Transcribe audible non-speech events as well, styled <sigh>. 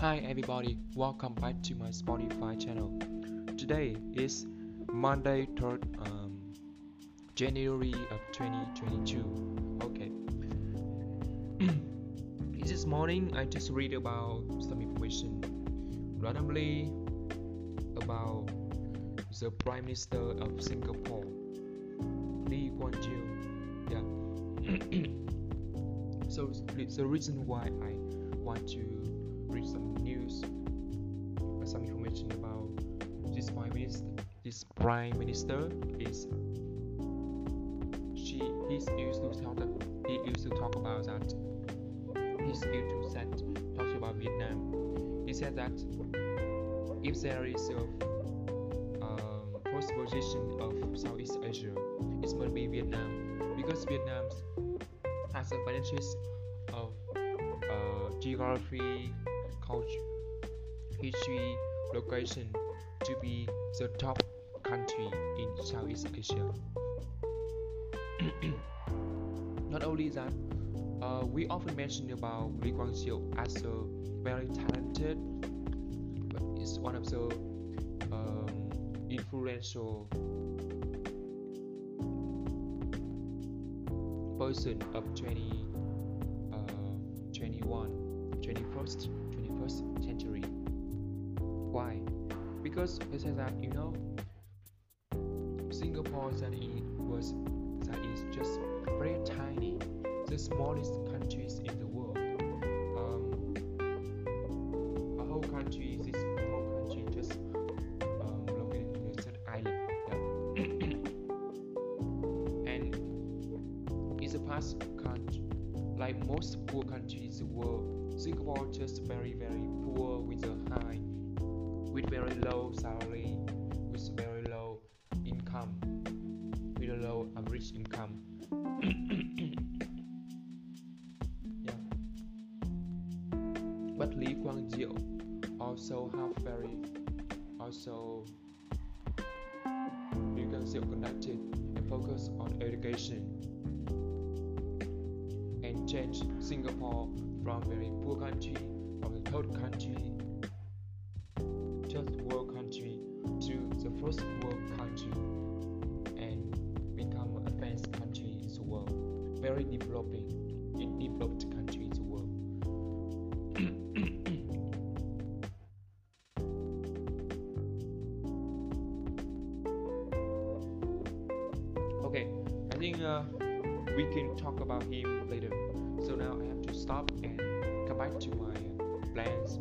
Hi everybody, welcome back to my Spotify channel. Today is Monday, 3rd um, January of 2022. Okay. <clears throat> this morning I just read about some information randomly about the Prime Minister of Singapore, Lee Kuan Yew. Yeah. <clears throat> so the reason why I want to read some news, some information about this prime minister. This prime minister is she he's used to talk he used to talk about that he's used to talk about Vietnam. He said that if there is a um, first position of Southeast Asia, it must be Vietnam because Vietnam has advantages of uh, geography, culture, history, location to be the top country in Southeast Asia. <clears throat> Not only that, uh, we often mention about Lee Kuan Yew as a very talented, but is one of the um, influential person of 20, uh, 21, 21st, 21st century. Why? Because they said that you know Singapore that it was that is just very tiny, the smallest countries in the world. Um, a whole country, is this whole country just um, located in certain island. Yeah. <coughs> and it's a past country, like most poor countries in the world. Singapore just very very poor with a high, with very low salary, with very low income, with a low average income. <coughs> yeah. But Lee Kuan Yew also have very also Lee Kuan Yew conducted and focused on education and changed Singapore from very poor country, from the third country, third world country to the first world country, and become an advanced country in the world, very developing, in developed country in the world. <coughs> okay, I think uh, we can talk about him later. So now I have to stop and come back to my plans